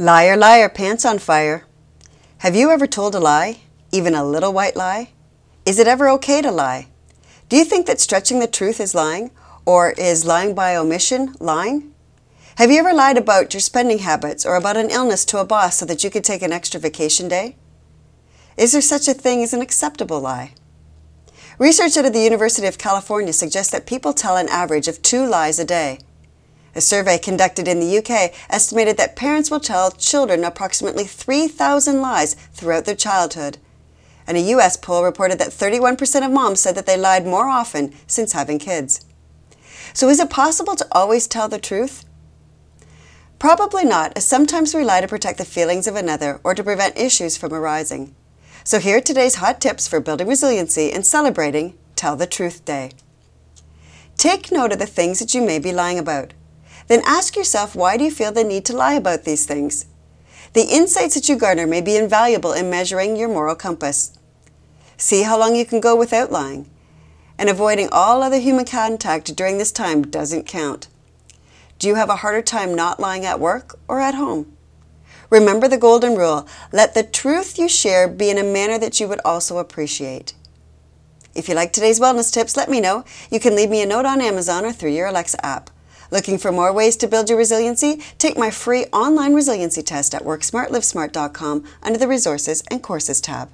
Liar, liar, pants on fire. Have you ever told a lie? Even a little white lie? Is it ever okay to lie? Do you think that stretching the truth is lying? Or is lying by omission lying? Have you ever lied about your spending habits or about an illness to a boss so that you could take an extra vacation day? Is there such a thing as an acceptable lie? Research out of the University of California suggests that people tell an average of two lies a day. A survey conducted in the UK estimated that parents will tell children approximately 3,000 lies throughout their childhood. And a US poll reported that 31% of moms said that they lied more often since having kids. So is it possible to always tell the truth? Probably not, as sometimes we lie to protect the feelings of another or to prevent issues from arising. So here are today's hot tips for building resiliency and celebrating Tell the Truth Day. Take note of the things that you may be lying about. Then ask yourself why do you feel the need to lie about these things? The insights that you garner may be invaluable in measuring your moral compass. See how long you can go without lying. And avoiding all other human contact during this time doesn't count. Do you have a harder time not lying at work or at home? Remember the golden rule let the truth you share be in a manner that you would also appreciate. If you like today's wellness tips, let me know. You can leave me a note on Amazon or through your Alexa app. Looking for more ways to build your resiliency? Take my free online resiliency test at worksmartlivesmart.com under the Resources and Courses tab.